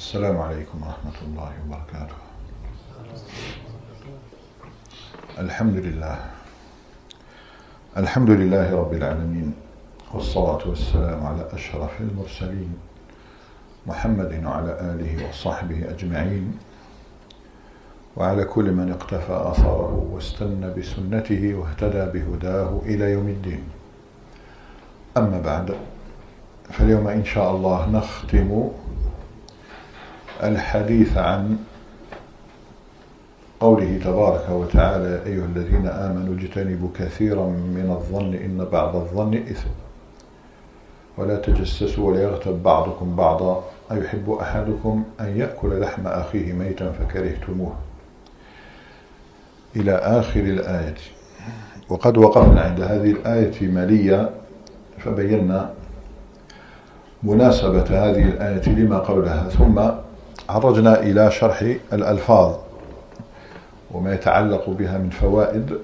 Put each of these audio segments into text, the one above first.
السلام عليكم ورحمة الله وبركاته الحمد لله الحمد لله رب العالمين والصلاة والسلام على أشرف المرسلين محمد وعلى آله وصحبه أجمعين وعلى كل من اقتفى أثره واستنى بسنته واهتدى بهداه إلى يوم الدين أما بعد فاليوم إن شاء الله نختم الحديث عن قوله تبارك وتعالى أيها الذين آمنوا اجتنبوا كثيرا من الظن إن بعض الظن إثم ولا تجسسوا ولا يغتب بعضكم بعضا أيحب أحدكم أن يأكل لحم أخيه ميتا فكرهتموه إلى آخر الآية وقد وقفنا عند هذه الآية مالية فبينا مناسبة هذه الآية لما قبلها ثم عرجنا إلى شرح الألفاظ وما يتعلق بها من فوائد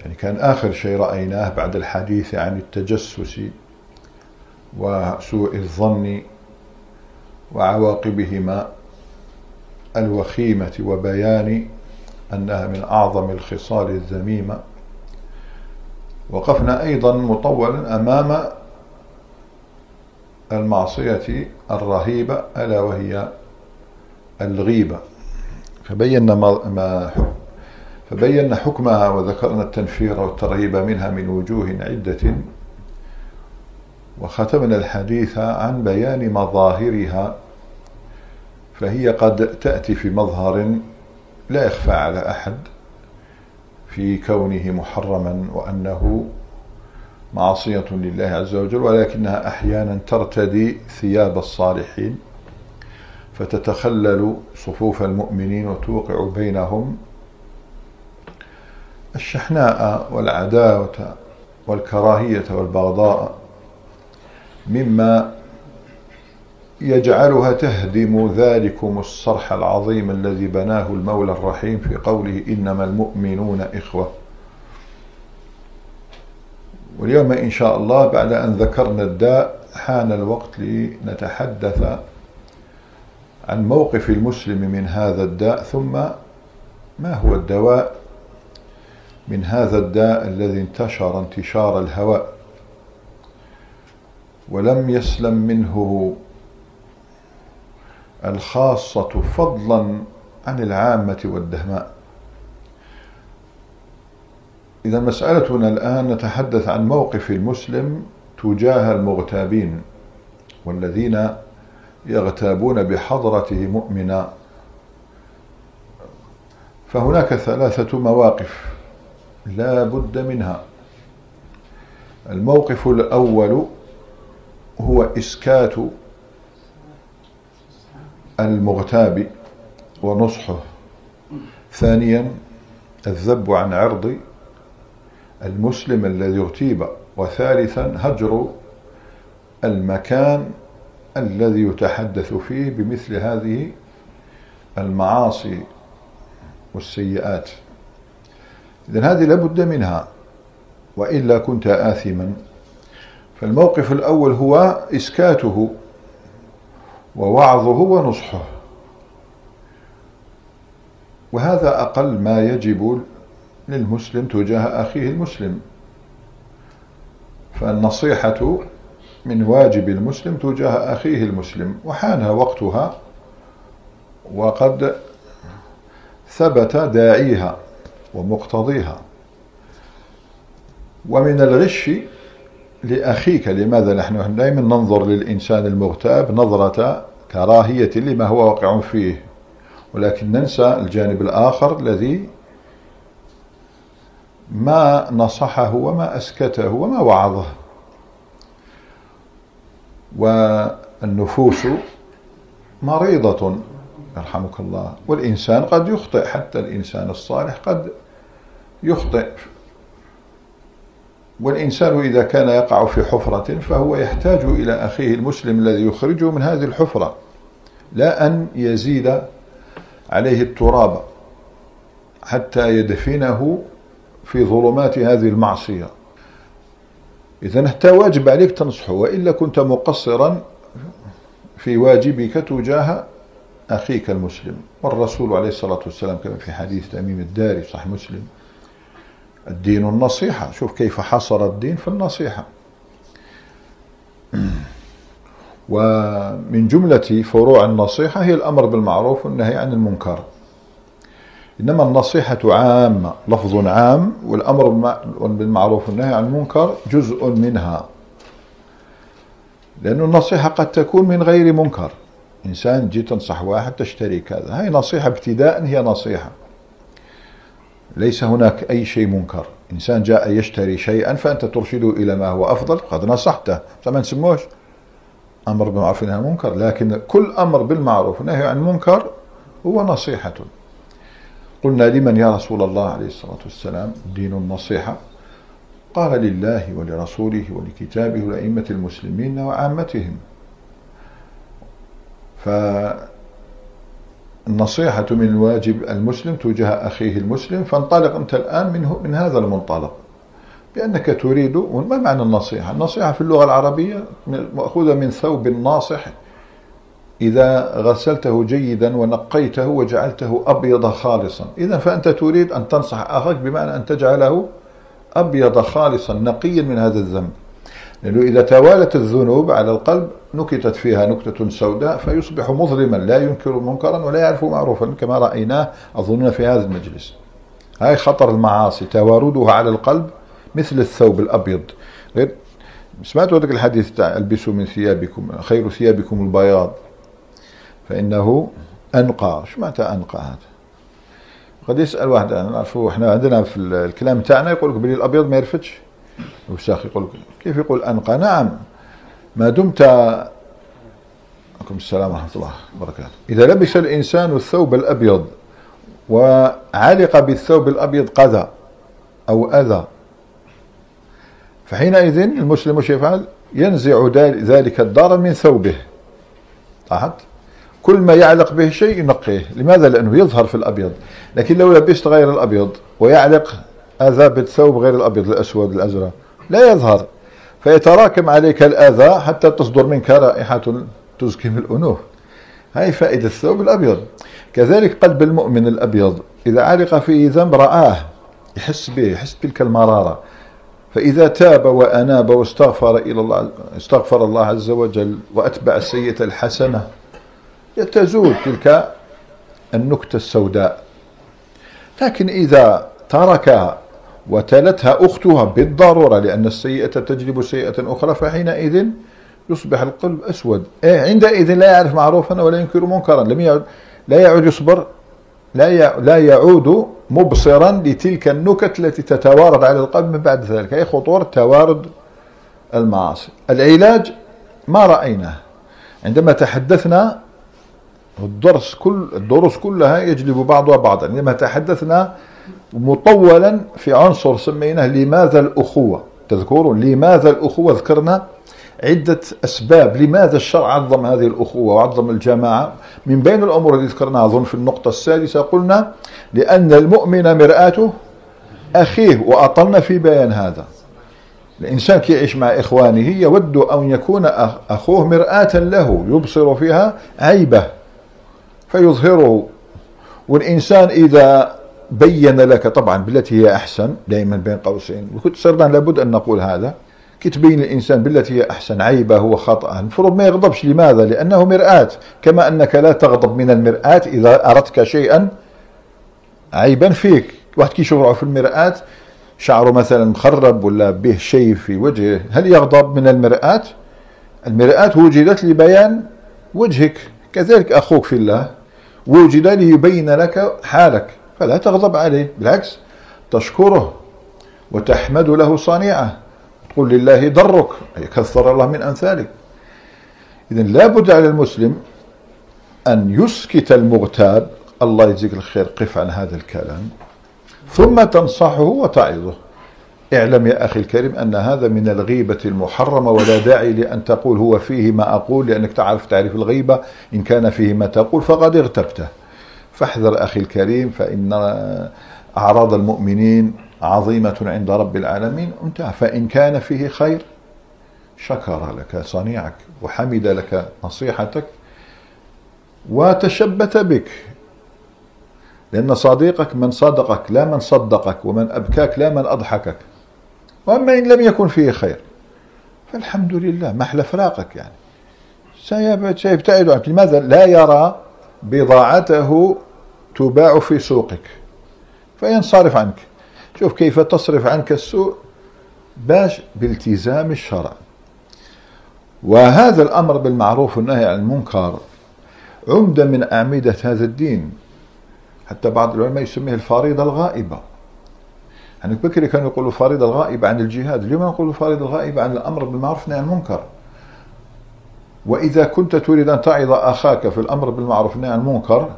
يعني كان آخر شيء رأيناه بعد الحديث عن التجسس وسوء الظن وعواقبهما الوخيمة وبيان أنها من أعظم الخصال الذميمة وقفنا أيضا مطولا أمام المعصية الرهيبة ألا وهي الغيبة فبينا ما فبينا حكمها وذكرنا التنفير والترهيب منها من وجوه عدة وختمنا الحديث عن بيان مظاهرها فهي قد تأتي في مظهر لا يخفى على أحد في كونه محرما وأنه معصية لله عز وجل ولكنها أحيانا ترتدي ثياب الصالحين فتتخلل صفوف المؤمنين وتوقع بينهم الشحناء والعداوة والكراهية والبغضاء مما يجعلها تهدم ذلكم الصرح العظيم الذي بناه المولى الرحيم في قوله إنما المؤمنون إخوة واليوم إن شاء الله بعد أن ذكرنا الداء حان الوقت لنتحدث عن موقف المسلم من هذا الداء ثم ما هو الدواء من هذا الداء الذي انتشر انتشار الهواء ولم يسلم منه الخاصة فضلا عن العامة والدهماء إذا مسألتنا الآن نتحدث عن موقف المسلم تجاه المغتابين والذين يغتابون بحضرته مؤمنا فهناك ثلاثة مواقف لا بد منها الموقف الأول هو إسكات المغتاب ونصحه ثانيا الذب عن عرض المسلم الذي اغتيب وثالثا هجر المكان الذي يتحدث فيه بمثل هذه المعاصي والسيئات إذن هذه لابد منها وإلا كنت آثما فالموقف الأول هو إسكاته ووعظه ونصحه وهذا أقل ما يجب للمسلم تجاه أخيه المسلم فالنصيحة من واجب المسلم تجاه أخيه المسلم وحان وقتها وقد ثبت داعيها ومقتضيها ومن الغش لأخيك لماذا نحن دائما ننظر للإنسان المغتاب نظرة كراهية لما هو واقع فيه ولكن ننسى الجانب الآخر الذي ما نصحه وما أسكته وما وعظه والنفوس مريضة يرحمك الله والإنسان قد يخطئ حتى الإنسان الصالح قد يخطئ والإنسان إذا كان يقع في حفرة فهو يحتاج إلى أخيه المسلم الذي يخرجه من هذه الحفرة لا أن يزيد عليه التراب حتى يدفنه في ظلمات هذه المعصية إذا حتى واجب عليك تنصحه وإلا كنت مقصرا في واجبك تجاه أخيك المسلم والرسول عليه الصلاة والسلام كما في حديث تميم الداري صح مسلم الدين النصيحة شوف كيف حصر الدين في النصيحة ومن جملة فروع النصيحة هي الأمر بالمعروف والنهي عن المنكر إنما النصيحة عامة لفظ عام والأمر بالمعروف والنهي عن المنكر جزء منها لأن النصيحة قد تكون من غير منكر إنسان جيت تنصح واحد تشتري كذا هاي نصيحة ابتداء هي نصيحة ليس هناك أي شيء منكر إنسان جاء يشتري شيئا فأنت ترشده إلى ما هو أفضل قد نصحته فما نسموش أمر بالمعروف والنهي عن المنكر لكن كل أمر بالمعروف والنهي عن المنكر هو نصيحة قلنا لمن يا رسول الله عليه الصلاة والسلام دين النصيحة قال لله ولرسوله ولكتابه ولأئمة المسلمين وعامتهم فالنصيحة من الواجب المسلم تجاه أخيه المسلم فانطلق أنت الآن منه من هذا المنطلق بأنك تريد ما معنى النصيحة؟ النصيحة في اللغة العربية مأخوذة من ثوب الناصح إذا غسلته جيدا ونقيته وجعلته أبيض خالصا إذا فأنت تريد أن تنصح أخاك بمعنى أن تجعله أبيض خالصا نقيا من هذا الذنب لأنه إذا توالت الذنوب على القلب نكتت فيها نكتة سوداء فيصبح مظلما لا ينكر منكرا ولا يعرف معروفا كما رأيناه أظن في هذا المجلس هاي خطر المعاصي تواردها على القلب مثل الثوب الأبيض سمعتوا هذاك الحديث تاع البسوا من ثيابكم خير ثيابكم البياض فإنه أنقى شو معناتها أنقى هذا قد يسأل واحد أنا نعرفوا احنا عندنا في الكلام تاعنا يقول لك بلي الأبيض ما يرفدش الوساخ يقول لك كيف يقول أنقى نعم ما دمت عليكم السلام ورحمة الله وبركاته إذا لبس الإنسان الثوب الأبيض وعلق بالثوب الأبيض قذى أو أذى فحينئذ المسلم شو يفعل ينزع ذلك الدار من ثوبه طاحت كل ما يعلق به شيء ينقيه لماذا لأنه يظهر في الأبيض لكن لو لبست غير الأبيض ويعلق أذى بالثوب غير الأبيض الأسود الأزرق لا يظهر فيتراكم عليك الأذى حتى تصدر منك رائحة تزكي من الأنوف هاي فائدة الثوب الأبيض كذلك قلب المؤمن الأبيض إذا علق فيه ذنب رآه يحس به يحس تلك المرارة فإذا تاب وأناب واستغفر إلى الله استغفر الله عز وجل وأتبع السيئة الحسنة تزول تلك النكتة السوداء لكن إذا تركها وتلتها أختها بالضرورة لأن السيئة تجلب سيئة أخرى فحينئذ يصبح القلب أسود إيه، عندئذ لا يعرف معروفا ولا ينكر منكرا لم يعد لا يعود يصبر لا لا يعود مبصرا لتلك النكت التي تتوارد على القلب من بعد ذلك أي خطورة توارد المعاصي العلاج ما رأيناه عندما تحدثنا الدرس كل الدروس كلها يجلب بعضها بعضا لما تحدثنا مطولا في عنصر سميناه لماذا الأخوة تذكرون لماذا الأخوة ذكرنا عدة أسباب لماذا الشرع عظم هذه الأخوة وعظم الجماعة من بين الأمور التي ذكرناها أظن في النقطة السادسة قلنا لأن المؤمن مرآته أخيه وأطلنا في بيان هذا الإنسان كي يعيش مع إخوانه يود أن يكون أخوه مرآة له يبصر فيها عيبه فيظهره والإنسان إذا بين لك طبعا بالتي هي أحسن دائما بين قوسين وكنت سردان لابد أن نقول هذا كي تبين الإنسان بالتي هي أحسن عيبه خطأ المفروض ما يغضبش لماذا لأنه مرآة كما أنك لا تغضب من المرآة إذا أردتك شيئا عيبا فيك واحد كي يشوف في المرآة شعره مثلا مخرب ولا به شيء في وجهه هل يغضب من المرآة المرآة وجدت لبيان وجهك كذلك أخوك في الله وجد ليبين لك حالك فلا تغضب عليه بالعكس تشكره وتحمد له صنيعه تقول لله ضرك أي كثر الله من أمثالك إذا لابد على المسلم أن يسكت المغتاب الله يجزيك الخير قف عن هذا الكلام ثم تنصحه وتعظه اعلم يا أخي الكريم أن هذا من الغيبة المحرمة ولا داعي لأن تقول هو فيه ما أقول لأنك تعرف تعرف الغيبة إن كان فيه ما تقول فقد اغتبته فاحذر أخي الكريم فإن أعراض المؤمنين عظيمة عند رب العالمين انتهى فإن كان فيه خير شكر لك صنيعك وحمد لك نصيحتك وتشبث بك لأن صديقك من صدقك لا من صدقك ومن أبكاك لا من أضحكك وأما إن لم يكن فيه خير فالحمد لله محل فراقك يعني سيبتعد عنك لماذا لا يرى بضاعته تباع في سوقك فينصرف عنك شوف كيف تصرف عنك السوء باش بالتزام الشرع وهذا الأمر بالمعروف والنهي عن المنكر عمدة من أعمدة هذا الدين حتى بعض العلماء يسميه الفريضة الغائبة يعني بكري كانوا يقولوا فريضة الغائبة عن الجهاد اليوم يقولوا فريضة الغائبة عن الأمر بالمعروف والنهي عن المنكر وإذا كنت تريد أن تعظ أخاك في الأمر بالمعروف والنهي عن المنكر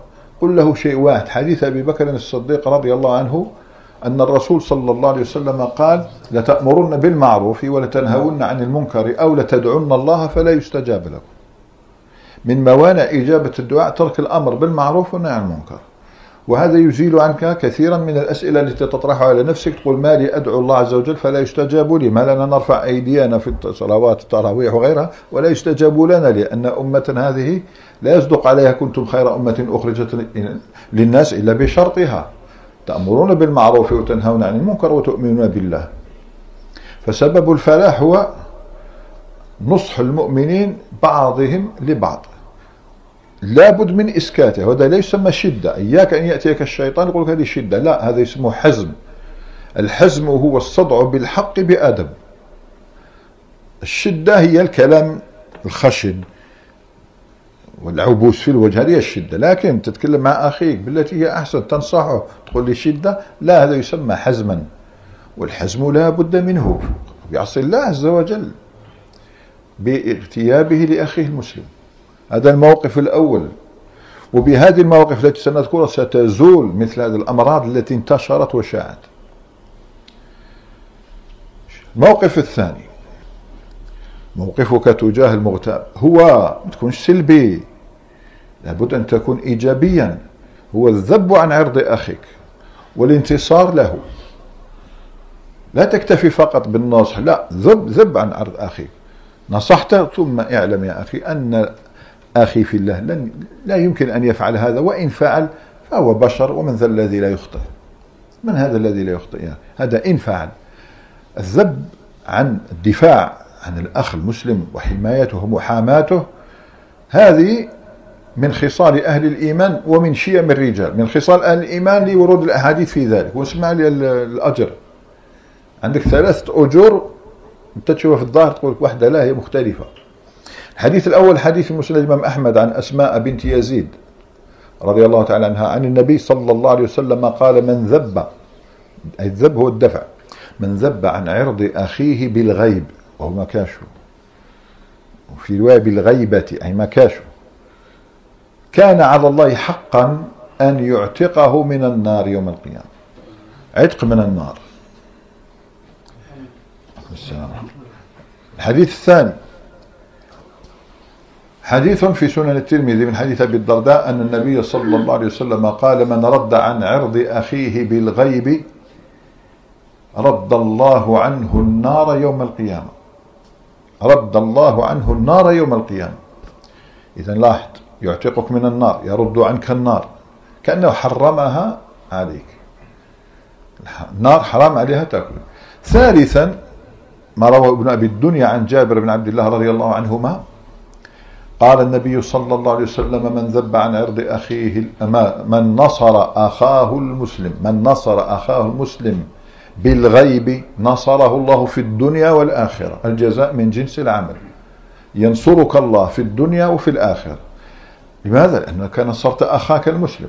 قل له شيء واحد حديث أبي بكر الصديق رضي الله عنه أن الرسول صلى الله عليه وسلم قال لتأمرن بالمعروف ولتنهون عن المنكر أو لتدعون الله فلا يستجاب لكم من موانع إجابة الدعاء ترك الأمر بالمعروف والنهي عن المنكر وهذا يزيل عنك كثيرا من الأسئلة التي تطرحها على نفسك تقول ما لي أدعو الله عز وجل فلا يستجاب لي ما لنا نرفع أيدينا في صلوات التراويح وغيرها ولا يستجاب لنا لأن أمة هذه لا يصدق عليها كنتم خير أمة أخرجت للناس إلا بشرطها تأمرون بالمعروف وتنهون عن المنكر وتؤمنون بالله فسبب الفلاح هو نصح المؤمنين بعضهم لبعض لابد من إسكاته وهذا لا يسمى شدة إياك أن يأتيك الشيطان يقول لك هذه شدة لا هذا يسمى حزم الحزم هو الصدع بالحق بأدب الشدة هي الكلام الخشن والعبوس في الوجه هذه الشدة لكن تتكلم مع أخيك بالتي هي أحسن تنصحه تقول لي شدة لا هذا يسمى حزما والحزم لا بد منه يعصي الله عز وجل باغتيابه لأخيه المسلم هذا الموقف الأول وبهذه المواقف التي سنذكرها ستزول مثل هذه الأمراض التي انتشرت وشاعت الموقف الثاني موقفك تجاه المغتاب هو ما تكونش سلبي لابد أن تكون إيجابيا هو الذب عن عرض أخيك والانتصار له لا تكتفي فقط بالنصح لا ذب ذب عن عرض أخيك نصحته ثم اعلم يا أخي أن أخي في الله لن لا يمكن أن يفعل هذا وإن فعل فهو بشر ومن ذا الذي لا يخطئ من هذا الذي لا يخطئ يعني هذا إن فعل الذب عن الدفاع عن الأخ المسلم وحمايته ومحاماته هذه من خصال أهل الإيمان ومن شيم الرجال من خصال أهل الإيمان لورود الأحاديث في ذلك واسمع لي الأجر عندك ثلاثة أجور أنت تشوفها في الظاهر تقول واحدة لا هي مختلفة الحديث الأول حديث في الإمام أحمد عن أسماء بنت يزيد رضي الله تعالى عنها عن النبي صلى الله عليه وسلم قال من ذب الذب هو الدفع من ذب عن عرض أخيه بالغيب وهو ما كاشه وفي رواية بالغيبة أي ما كاشه كان على الله حقا أن يعتقه من النار يوم القيامة عتق من النار السلام الحديث الثاني حديث في سنن الترمذي من حديث أبي الدرداء أن النبي صلى الله عليه وسلم قال من رد عن عرض أخيه بالغيب رد الله عنه النار يوم القيامة رد الله عنه النار يوم القيامة إذا لاحظ يعتقك من النار يرد عنك النار كأنه حرمها عليك النار حرام عليها تأكل ثالثا ما روى ابن أبي الدنيا عن جابر بن عبد الله رضي الله عنهما قال النبي صلى الله عليه وسلم من ذب عن عرض أخيه من نصر أخاه المسلم من نصر أخاه المسلم بالغيب نصره الله في الدنيا والآخرة الجزاء من جنس العمل ينصرك الله في الدنيا وفي الآخرة لماذا؟ لأنك نصرت أخاك المسلم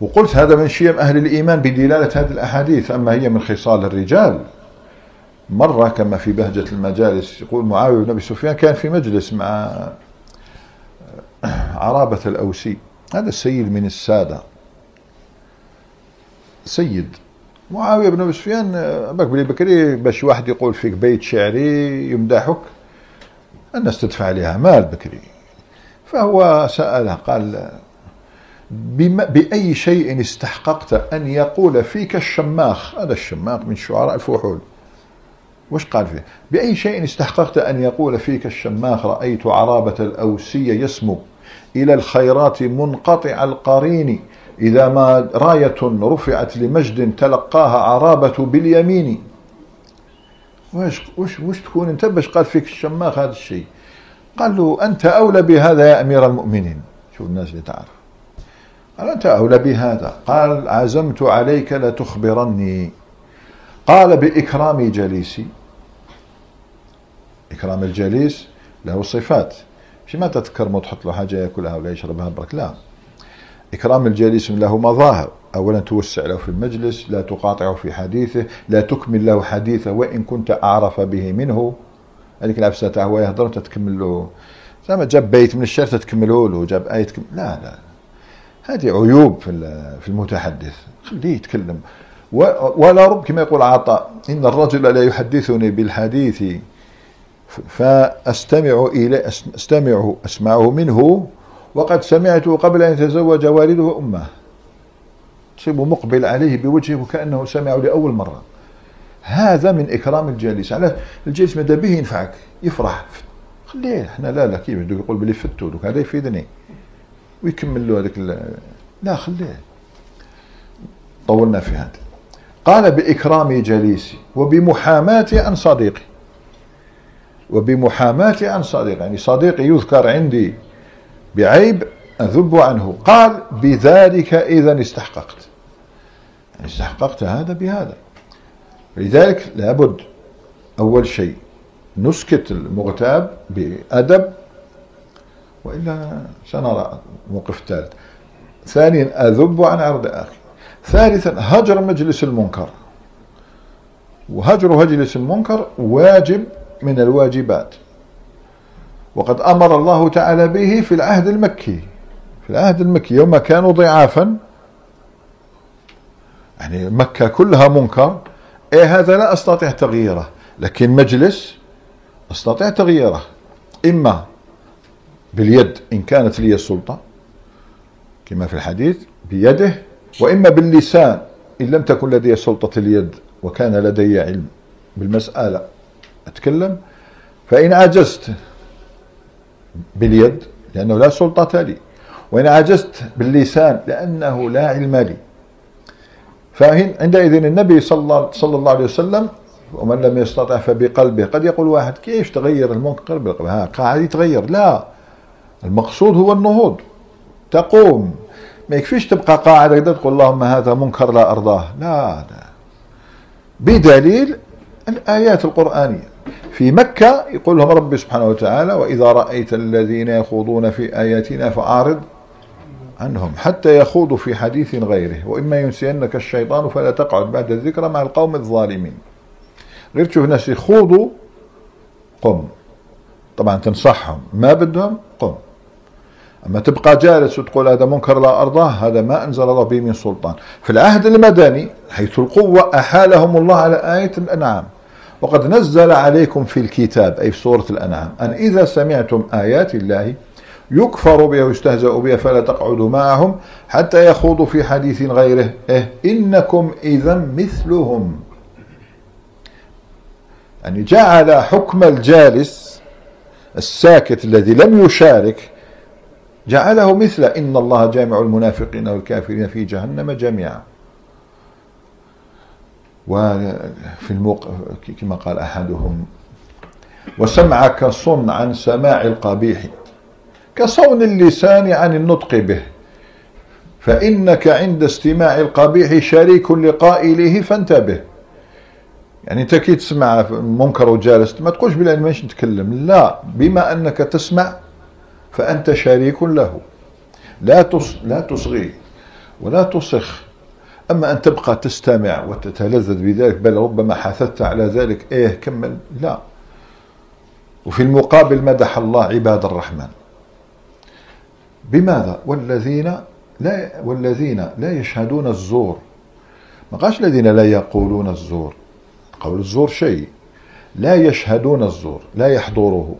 وقلت هذا من شيم أهل الإيمان بدلالة هذه الأحاديث أما هي من خصال الرجال مرة كما في بهجة المجالس يقول معاوية بن أبي سفيان كان في مجلس مع عرابة الأوسي هذا السيد من السادة سيد معاوية بن أبي سفيان بك بلي بكري باش واحد يقول فيك بيت شعري يمدحك الناس تدفع عليها مال بكري فهو سأله قال بما بأي شيء استحققت أن يقول فيك الشماخ هذا الشماخ من شعراء الفحول وش قال فيه بأي شيء استحققت أن يقول فيك الشماخ رأيت عرابة الأوسية يسمو إلى الخيرات منقطع القرين إذا ما راية رفعت لمجد تلقاها عرابة باليمين وش وش وش تكون انت باش قال فيك الشماخ هذا الشيء قال له أنت أولى بهذا يا أمير المؤمنين شوف الناس اللي تعرف قال أنت أولى بهذا قال عزمت عليك لتخبرني قال بإكرام جليسي إكرام الجليس له صفات مش ما تتكرمه تحط له حاجة يأكلها ولا يشربها برك لا إكرام الجليس له مظاهر أولا توسع له في المجلس لا تقاطعه في حديثه لا تكمل له حديثه وإن كنت أعرف به منه هذيك العفسة تاع هو يهضر تتكمل له زعما جاب بيت من الشعر تتكمله له جاب آية تكمل لا لا هذه عيوب في في المتحدث خليه يتكلم ولا رب كما يقول عطاء إن الرجل لا يحدثني بالحديث فأستمع إلى أستمع أسمعه منه وقد سمعته قبل أن يتزوج والده أمه تصيب مقبل عليه بوجهه وكأنه سمعه لأول مرة هذا من إكرام الجالس على الجالس ماذا به ينفعك يفرح خليه احنا لا لا كيف يقول بلي فتو هذا يفيدني ويكمل له هذاك لا خليه طولنا في هذا قال بإكرام جليسي وبمحاماتي عن صديقي وبمحاماة عن صديق يعني صديقي يذكر عندي بعيب أذب عنه قال بذلك إذا استحققت يعني استحققت هذا بهذا لذلك لابد أول شيء نسكت المغتاب بأدب وإلا سنرى الموقف الثالث ثانيا أذب عن عرض أخي ثالثا هجر مجلس المنكر وهجر مجلس المنكر واجب من الواجبات وقد أمر الله تعالى به في العهد المكي في العهد المكي يوم كانوا ضعافا يعني مكة كلها منكر إيه هذا لا أستطيع تغييره لكن مجلس أستطيع تغييره إما باليد إن كانت لي السلطة كما في الحديث بيده وإما باللسان إن لم تكن لدي سلطة اليد وكان لدي علم بالمسألة أتكلم فإن عجزت باليد لأنه لا سلطة لي وإن عجزت باللسان لأنه لا علم لي فعندئذ النبي صلى الله عليه وسلم ومن لم يستطع فبقلبه قد يقول واحد كيف تغير المنكر بالقلب ها قاعد يتغير لا المقصود هو النهوض تقوم ما يكفيش تبقى قاعد هكذا تقول اللهم هذا منكر لا أرضاه لا لا بدليل الآيات القرآنية في مكة يقول لهم ربي سبحانه وتعالى وإذا رأيت الذين يخوضون في آياتنا فأعرض عنهم حتى يخوضوا في حديث غيره وإما ينسينك الشيطان فلا تقعد بعد الذكرى مع القوم الظالمين غير تشوف ناس يخوضوا قم طبعا تنصحهم ما بدهم قم أما تبقى جالس وتقول هذا منكر لا أرضاه هذا ما أنزل الله به من سلطان في العهد المدني حيث القوة أحالهم الله على آية الأنعام وقد نزل عليكم في الكتاب أي في سورة الأنعام أن إذا سمعتم آيات الله يكفر بها ويستهزأ بها فلا تقعدوا معهم حتى يخوضوا في حديث غيره إيه إنكم إذا مثلهم يعني جعل حكم الجالس الساكت الذي لم يشارك جعله مثل إن الله جامع المنافقين والكافرين في جهنم جميعا وفي الموقف كما قال أحدهم وسمعك صن عن سماع القبيح كصون اللسان عن النطق به فإنك عند استماع القبيح شريك لقائله فانتبه يعني انت كي تسمع منكر وجالس ما تقولش بلا مانيش نتكلم لا بما انك تسمع فانت شريك له لا لا تصغي ولا تصخ أما أن تبقى تستمع وتتلذذ بذلك بل ربما حثثت على ذلك إيه كمل لا وفي المقابل مدح الله عباد الرحمن بماذا والذين لا والذين لا يشهدون الزور ما قالش الذين لا يقولون الزور قول الزور شيء لا يشهدون الزور لا يحضره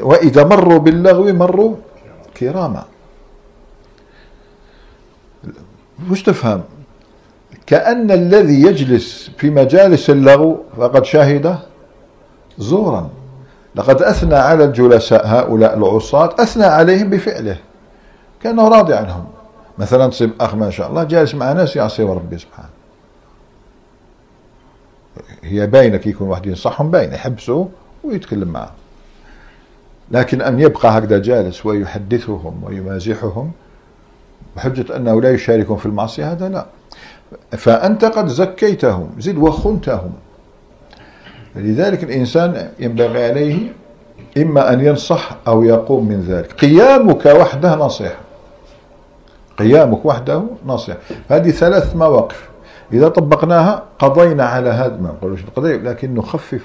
وإذا مروا باللغو مروا كراما مش تفهم كأن الذي يجلس في مجالس اللغو فقد شهد زورا لقد أثنى على الجلساء هؤلاء العصاة أثنى عليهم بفعله كأنه راضي عنهم مثلا تصيب أخ ما شاء الله جالس مع ناس يعصي ربي سبحانه هي باينة كي يكون واحد ينصحهم باينة يحبسوا ويتكلم معه لكن أن يبقى هكذا جالس ويحدثهم ويمازحهم وحجة أنه لا يشاركهم في المعصية هذا لا فأنت قد زكيتهم زد وخنتهم لذلك الإنسان ينبغي عليه إما أن ينصح أو يقوم من ذلك قيامك وحده نصيحة قيامك وحده نصيحة هذه ثلاث مواقف إذا طبقناها قضينا على هذا ما نقولوش القضية لكن نخفف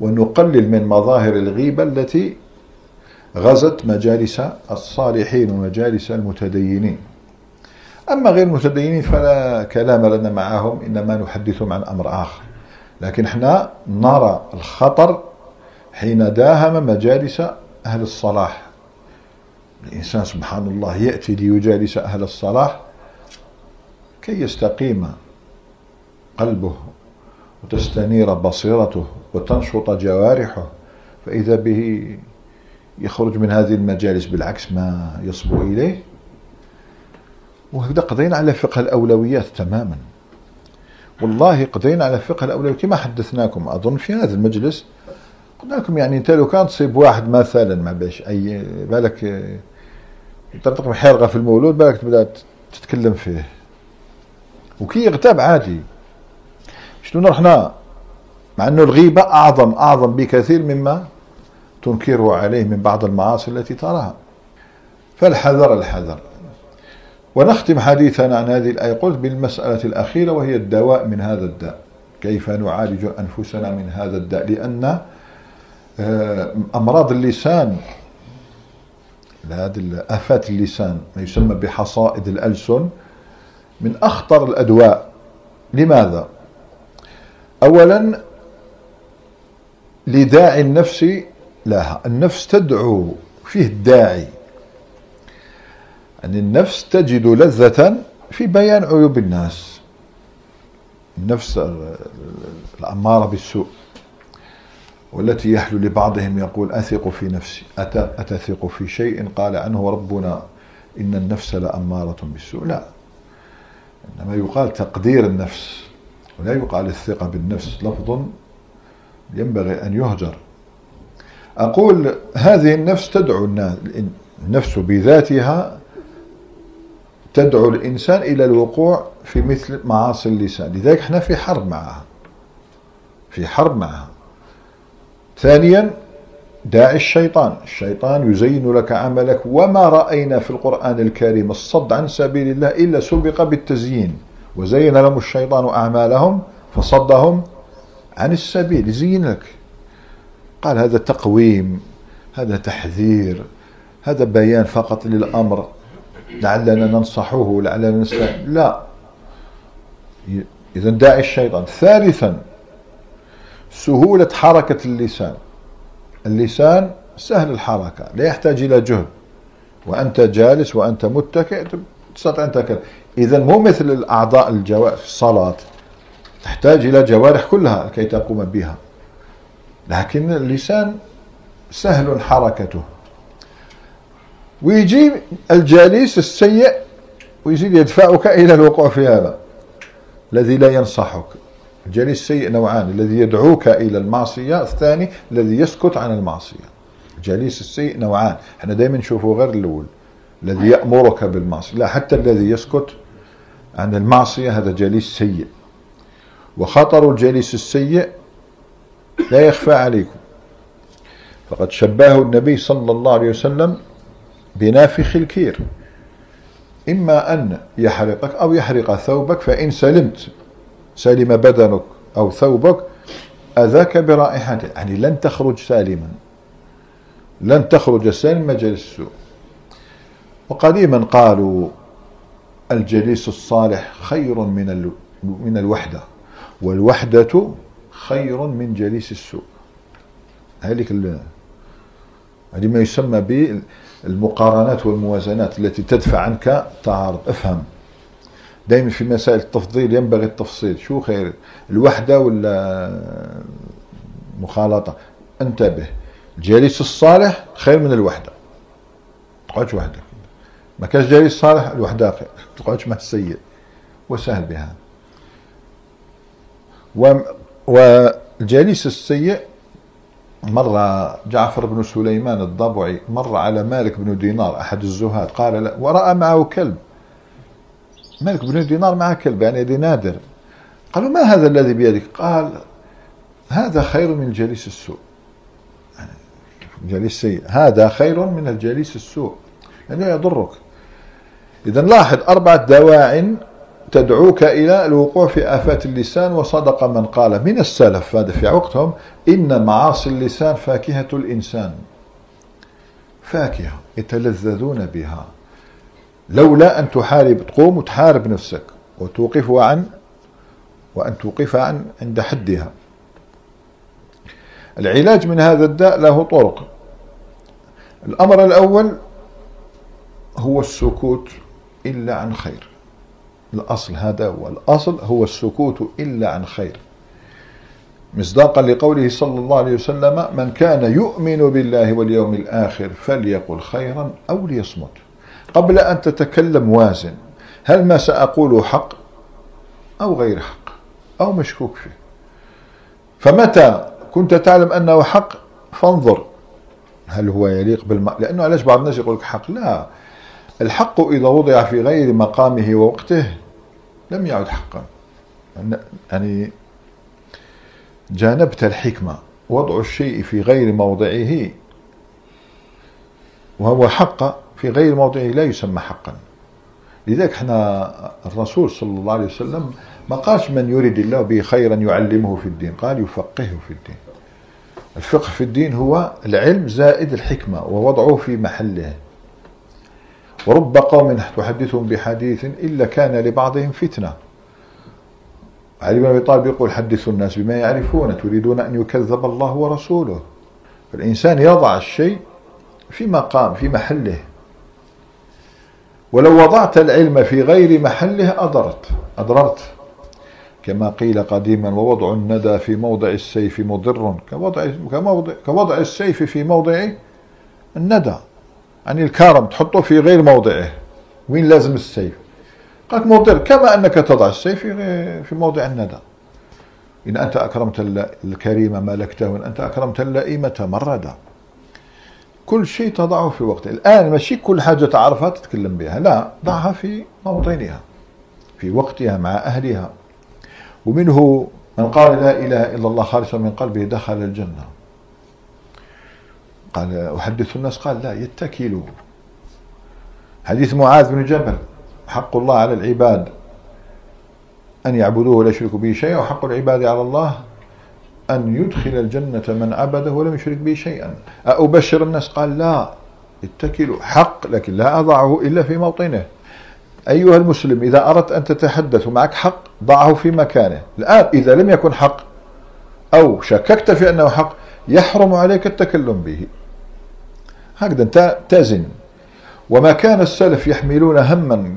ونقلل من مظاهر الغيبة التي غزت مجالس الصالحين ومجالس المتدينين أما غير المتدينين فلا كلام لنا معهم إنما نحدثهم عن أمر آخر لكن احنا نرى الخطر حين داهم مجالس أهل الصلاح الإنسان سبحان الله يأتي ليجالس أهل الصلاح كي يستقيم قلبه وتستنير بصيرته وتنشط جوارحه فإذا به يخرج من هذه المجالس بالعكس ما يصبو إليه وهكذا قضينا على فقه الأولويات تماما والله قضينا على فقه الأولويات كما حدثناكم أظن في هذا المجلس قلنا لكم يعني أنت لو كان تصيب واحد مثلا ما باش أي بالك تنطق بحرقة في المولود بالك تبدأ تتكلم فيه وكي يغتاب عادي شنو رحنا مع أنه الغيبة أعظم أعظم بكثير مما تنكره عليه من بعض المعاصي التي تراها فالحذر الحذر ونختم حديثنا عن هذه الآية قلت بالمسألة الأخيرة وهي الدواء من هذا الداء كيف نعالج أنفسنا من هذا الداء لأن آه، أمراض اللسان هذه آفات اللسان ما يسمى بحصائد الألسن من أخطر الأدواء لماذا؟ أولا لداعي النفس لها النفس تدعو فيه الداعي أن النفس تجد لذة في بيان عيوب الناس النفس الأمارة بالسوء والتي يحلو لبعضهم يقول أثق في نفسي أتثق في شيء قال عنه ربنا إن النفس لأمارة بالسوء لا إنما يقال تقدير النفس ولا يقال الثقة بالنفس لفظ ينبغي أن يهجر أقول هذه النفس تدعو الناس النفس بذاتها تدعو الإنسان إلى الوقوع في مثل معاصي اللسان لذلك احنا في حرب معها في حرب معها ثانيا داعي الشيطان الشيطان يزين لك عملك وما رأينا في القرآن الكريم الصد عن سبيل الله إلا سبق بالتزيين وزين لهم الشيطان أعمالهم فصدهم عن السبيل زين لك قال هذا تقويم هذا تحذير هذا بيان فقط للأمر لعلنا ننصحه لعلنا نسمع لا إذا داعي الشيطان ثالثا سهولة حركة اللسان اللسان سهل الحركة لا يحتاج إلى جهد وأنت جالس وأنت متكئ تستطيع أن تتكلم إذا مو مثل الأعضاء الجوارح في الصلاة تحتاج إلى جوارح كلها كي تقوم بها لكن اللسان سهل حركته ويجي الجليس السيء ويزيد يدفعك إلى الوقوع في هذا الذي لا ينصحك الجليس السيء نوعان الذي يدعوك إلى المعصية الثاني الذي يسكت عن المعصية الجليس السيء نوعان احنا دائما نشوفه غير الأول الذي يأمرك بالمعصية لا حتى الذي يسكت عن المعصية هذا جليس سيء وخطر الجليس السيء لا يخفى عليكم فقد شبهه النبي صلى الله عليه وسلم بنافخ الكير إما أن يحرقك أو يحرق ثوبك فإن سلمت سلم بدنك أو ثوبك أذاك برائحته يعني لن تخرج سالما لن تخرج سالما مجلس السوء وقديما قالوا الجليس الصالح خير من من الوحدة والوحدة خير من جليس السوء هذيك هذه ما يسمى ب المقارنات والموازنات التي تدفع عنك تعارض افهم دائما في مسائل التفضيل ينبغي التفصيل شو خير الوحدة ولا المخالطة انتبه الجليس الصالح خير من الوحدة تقعدش وحدك ما كانش جليس صالح الوحدة خير تقعدش مع السيء وسهل بها والجليس السيء مر جعفر بن سليمان الضبعي مر على مالك بن دينار أحد الزهاد قال له ورأى معه كلب مالك بن دينار معه كلب يعني دي نادر قالوا ما هذا الذي بيدك قال هذا خير من جليس السوء يعني جليس سيء هذا خير من الجليس السوء يعني يضرك إذا لاحظ أربعة دواعٍ تدعوك إلى الوقوع في آفات اللسان وصدق من قال من السلف هذا في وقتهم إن معاصي اللسان فاكهة الإنسان فاكهة يتلذذون بها لولا أن تحارب تقوم وتحارب نفسك وتوقف عن وأن توقف عن عند حدها العلاج من هذا الداء له طرق الأمر الأول هو السكوت إلا عن خير الأصل هذا هو الأصل هو السكوت إلا عن خير مصداقا لقوله صلى الله عليه وسلم من كان يؤمن بالله واليوم الآخر فليقل خيرا أو ليصمت قبل أن تتكلم وازن هل ما سأقوله حق أو غير حق أو مشكوك فيه فمتى كنت تعلم أنه حق فانظر هل هو يليق بالمعنى لأنه علاش بعض الناس يقول لك حق لا الحق إذا وضع في غير مقامه ووقته لم يعد حقا يعني جانبت الحكمة وضع الشيء في غير موضعه وهو حق في غير موضعه لا يسمى حقا لذلك احنا الرسول صلى الله عليه وسلم ما قالش من يريد الله به خيرا يعلمه في الدين قال يفقهه في الدين الفقه في الدين هو العلم زائد الحكمة ووضعه في محله ورب قوم تحدثهم بحديث إلا كان لبعضهم فتنة علي بن أبي طالب يقول حدثوا الناس بما يعرفون تريدون أن يكذب الله ورسوله فالإنسان يضع الشيء في مقام في محله ولو وضعت العلم في غير محله أضرت أضررت كما قيل قديما ووضع الندى في موضع السيف مضر كوضع, كوضع, كوضع السيف في موضع الندى يعني الكرم تحطه في غير موضعه وين لازم السيف قالت مضر كما أنك تضع السيف في موضع الندى إن أنت أكرمت الكريم ملكته وإن أنت أكرمت اللئيمة مردا كل شيء تضعه في وقته الآن ماشي كل حاجة تعرفها تتكلم بها لا ضعها في موطنها في وقتها مع أهلها ومنه من قال لا إله إلا الله خالصا من قلبه دخل الجنة قال أحدث الناس قال لا يتكلوا حديث معاذ بن جبل حق الله على العباد أن يعبدوه ولا يشركوا به شيئا وحق العباد على الله أن يدخل الجنة من عبده ولم يشرك به شيئا أبشر الناس قال لا اتكلوا حق لكن لا أضعه إلا في موطنه أيها المسلم إذا أردت أن تتحدث ومعك حق ضعه في مكانه الآن إذا لم يكن حق أو شككت في أنه حق يحرم عليك التكلم به هكذا أنت تزن وما كان السلف يحملون هما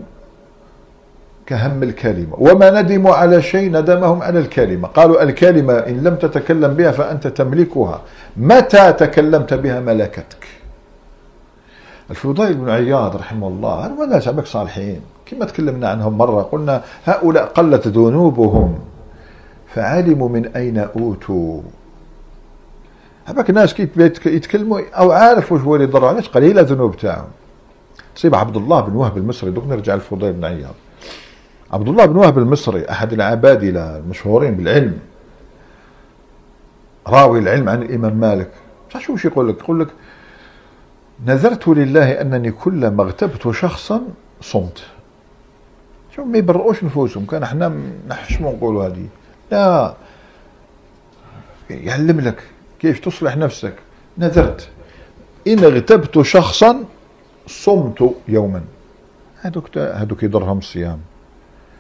كهم الكلمة وما ندموا على شيء ندمهم على الكلمة قالوا الكلمة إن لم تتكلم بها فأنت تملكها متى تكلمت بها ملكتك الفضيل بن عياض رحمه الله هل ولا عبك صالحين كما تكلمنا عنهم مرة قلنا هؤلاء قلت ذنوبهم فعلموا من أين أوتوا هذاك الناس كي يتكلموا او عارف واش هو اللي يضر علاش قليله الذنوب تاعهم تصيب عبد الله بن وهب المصري دوك نرجع للفضيل بن عياض عبد الله بن وهب المصري احد العبادله المشهورين بالعلم راوي العلم عن الامام مالك بصح شو يقول لك يقول لك نذرت لله انني كلما اغتبت شخصا صمت شوف ما يبرؤوش نفوسهم كان احنا نحشموا نقولوا هذه لا يعلم لك كيف تصلح نفسك نذرت إن اغتبت شخصا صمت يوما هذوك هذوك يضرهم الصيام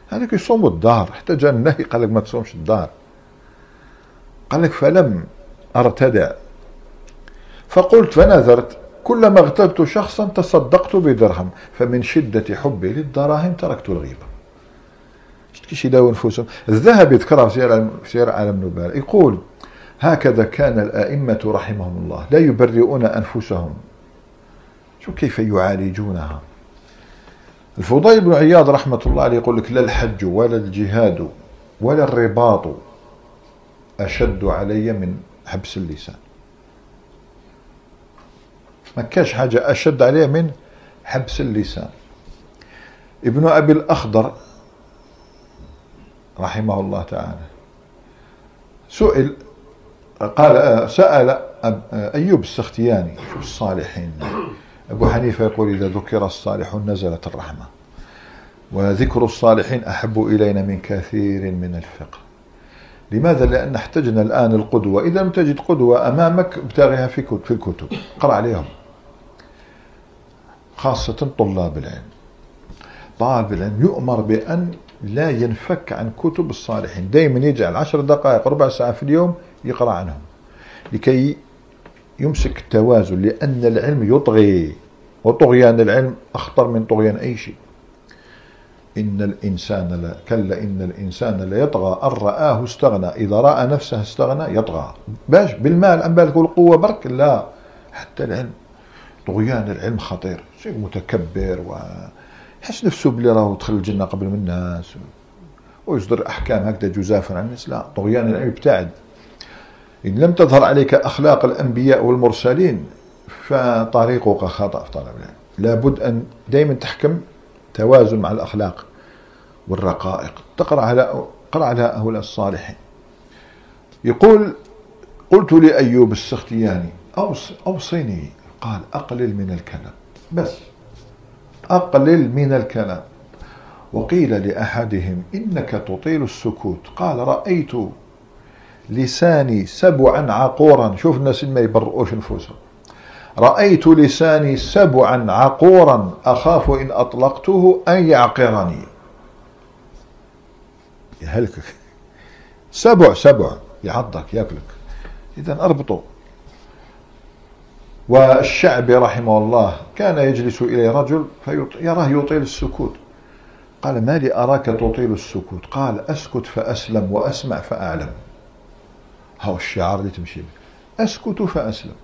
هذوك يصوموا الدار حتى جا النهي قال لك ما تصومش الدار قال لك فلم ارتدع فقلت فنذرت كلما اغتبت شخصا تصدقت بدرهم فمن شدة حبي للدراهم تركت الغيبة شتكيش يداوي نفوسهم الذهب يذكرها في سير عالم نبال يقول هكذا كان الائمه رحمهم الله لا يبرئون انفسهم شو كيف يعالجونها الفضيل بن عياض رحمه الله عليه يقول لك لا الحج ولا الجهاد ولا الرباط اشد علي من حبس اللسان ما كاش حاجه اشد عليه من حبس اللسان ابن ابي الاخضر رحمه الله تعالى سئل قال آه، سأل آه، أيوب السختياني في الصالحين أبو حنيفة يقول إذا ذكر الصالحون نزلت الرحمة وذكر الصالحين أحب إلينا من كثير من الفقه لماذا؟ لأن احتجنا الآن القدوة إذا لم تجد قدوة أمامك ابتغيها في في الكتب اقرأ عليهم خاصة طلاب العلم طالب العلم يؤمر بأن لا ينفك عن كتب الصالحين دائما يجعل عشر دقائق ربع ساعة في اليوم يقرأ عنهم لكي يمسك التوازن لأن العلم يطغي وطغيان العلم أخطر من طغيان أي شيء إن الإنسان لا كلا إن الإنسان ليطغى أن رآه استغنى إذا رأى نفسه استغنى يطغى باش بالمال أم بالك القوة برك لا حتى العلم طغيان العلم خطير شيء متكبر و يحس نفسه بلي راه دخل الجنة قبل من الناس ويصدر أحكام هكذا جزافا عن الناس لا طغيان العلم يبتعد إن لم تظهر عليك أخلاق الأنبياء والمرسلين فطريقك خطأ في طلب العلم لابد أن دائما تحكم توازن مع الأخلاق والرقائق تقرأ على قرأ على هؤلاء الصالحين يقول قلت لأيوب السختياني أوص أوصيني قال أقلل من الكلام بس أقلل من الكلام وقيل لأحدهم إنك تطيل السكوت قال رأيت لساني سبعا عقورا شوف الناس اللي ما يبرؤوش نفوسهم رأيت لساني سبعا عقورا أخاف إن أطلقته أن يعقرني يهلكك سبع سبع يعضك ياكلك إذا أربطوا والشعبي رحمه الله كان يجلس إليه رجل فيراه يطيل السكوت قال ما لي أراك تطيل السكوت قال أسكت فأسلم وأسمع فأعلم هو الشعار اللي تمشي به أسكت فأسلم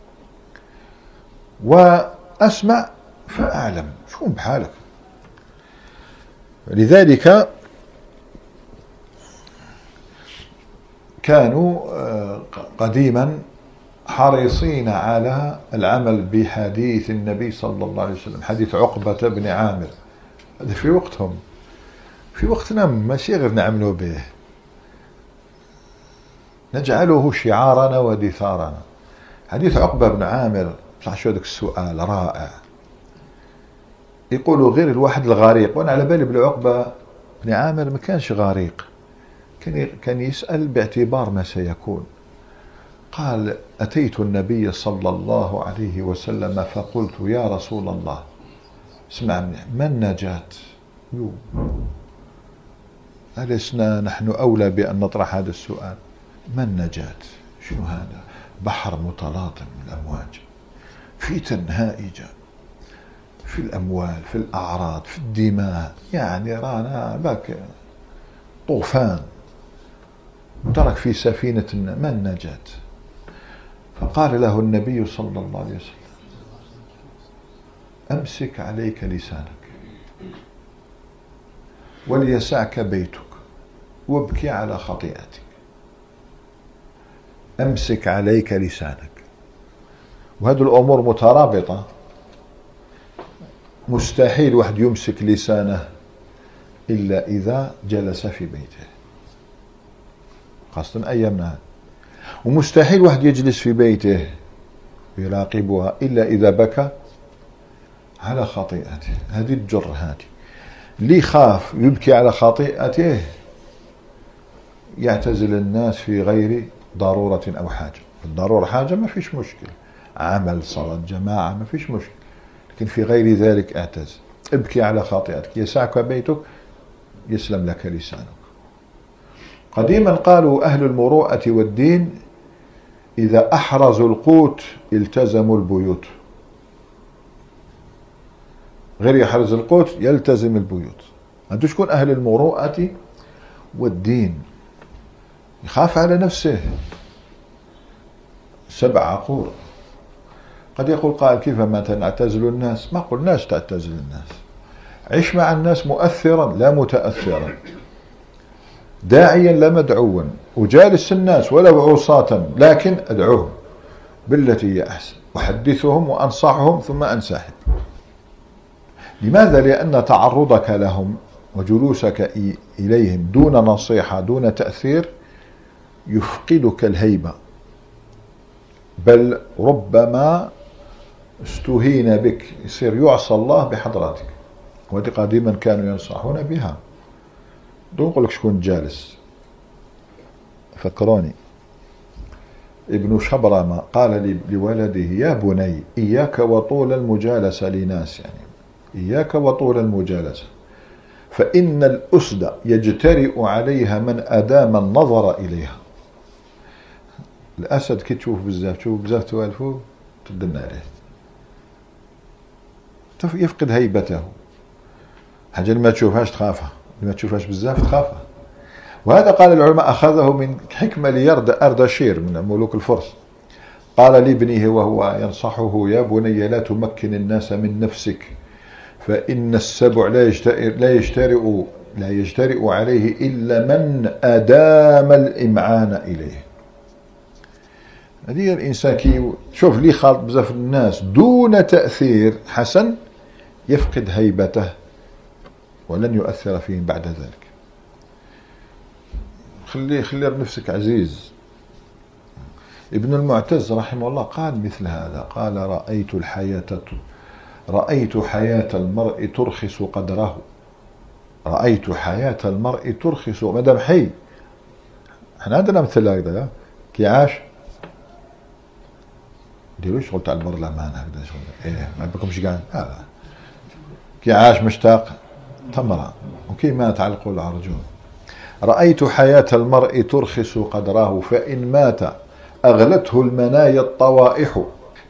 وأسمع فأعلم شكون بحالك لذلك كانوا آه، قديما حريصين على العمل بحديث النبي صلى الله عليه وسلم حديث عقبة بن عامر هذا في وقتهم في وقتنا ماشي غير نعملوا به نجعله شعارنا ودثارنا حديث عقبة بن عامر صح شو هذاك السؤال رائع يقولوا غير الواحد الغريق وانا على بالي بالعقبة بن عامر ما كانش غريق كان كان يسأل باعتبار ما سيكون قال أتيت النبي صلى الله عليه وسلم فقلت يا رسول الله اسمع منيح ما النجاة يو نحن أولى بأن نطرح هذا السؤال ما النجاة شنو هذا بحر متلاطم من الأمواج فتن هائجة في الأموال في الأعراض في الدماء يعني رانا باك طوفان ترك في سفينة ما النجاة فقال له النبي صلى الله عليه وسلم أمسك عليك لسانك وليسعك بيتك وابكي على خطيئتك امسك عليك لسانك وهذه الامور مترابطه مستحيل واحد يمسك لسانه الا اذا جلس في بيته خاصه ايامنا ومستحيل واحد يجلس في بيته يراقبها الا اذا بكى على خطيئته هذه الجر هذه اللي يخاف يبكي على خطيئته يعتزل الناس في غير ضرورة أو حاجة الضرورة حاجة ما فيش مشكل عمل صلاة جماعة ما فيش مشكل لكن في غير ذلك اعتز ابكي على خاطئتك يسعك بيتك يسلم لك لسانك قديما قالوا أهل المروءة والدين إذا أحرزوا القوت التزموا البيوت غير يحرز القوت يلتزم البيوت أنت شكون أهل المروءة والدين يخاف على نفسه سبع عقول قد يقول قائل كيف ما تعتزل الناس ما قلناش تعتزل الناس عش مع الناس مؤثرا لا متأثرا داعيا لا مدعوا وجالس الناس ولو عصاة لكن أدعوهم بالتي هي أحسن أحدثهم وأنصحهم ثم أنسحب لماذا؟ لأن تعرضك لهم وجلوسك إليهم دون نصيحة دون تأثير يفقدك الهيبة بل ربما استهين بك يصير يعصى الله بحضرتك وهذه قديما كانوا ينصحون بها دون نقول لك شكون جالس فكروني ابن شبرمة قال لولده يا بني إياك وطول المجالسة لناس يعني إياك وطول المجالسة فإن الأسد يجترئ عليها من أدام النظر إليها الاسد كي تشوف بزاف تشوف بزاف توالفو تدنى عليه يفقد هيبته حاجه اللي ما تشوفهاش تخافها اللي ما تشوفهاش بزاف تخافها وهذا قال العلماء اخذه من حكمه ليرد اردشير من ملوك الفرس قال لابنه وهو ينصحه يا بني لا تمكن الناس من نفسك فإن السبع لا لا يجترئ لا يجترئ عليه إلا من أدام الإمعان إليه هذه الانسان كي شوف اللي خالط بزاف الناس دون تاثير حسن يفقد هيبته ولن يؤثر فيه بعد ذلك خلي خلي نفسك عزيز ابن المعتز رحمه الله قال مثل هذا قال رأيت الحياة رأيت حياة المرء ترخص قدره رأيت حياة المرء ترخص مادام حي احنا عندنا مثل هكذا كي عاش ديروا شغل تاع البرلمان هكذا شغل ايه ما بكمش كاع لا لا كي عاش مشتاق تمرة وكي مات علقوا العرجون رأيت حياة المرء ترخص قدراه فإن مات أغلته المنايا الطوائح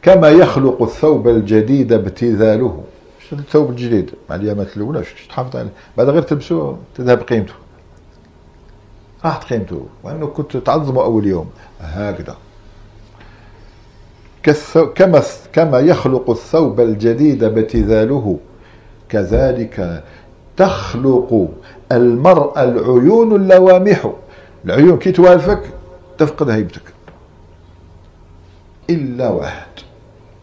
كما يخلق الثوب الجديد ابتذاله الثوب الجديد مع اليامات الاولى تحافظ عليه بعد غير تلبسه تذهب قيمته راحت قيمته وانه كنت تعظمه اول يوم هكذا كما كما يخلق الثوب الجديد ابتذاله كذلك تخلق المرأة العيون اللوامح العيون كي توالفك تفقد هيبتك إلا واحد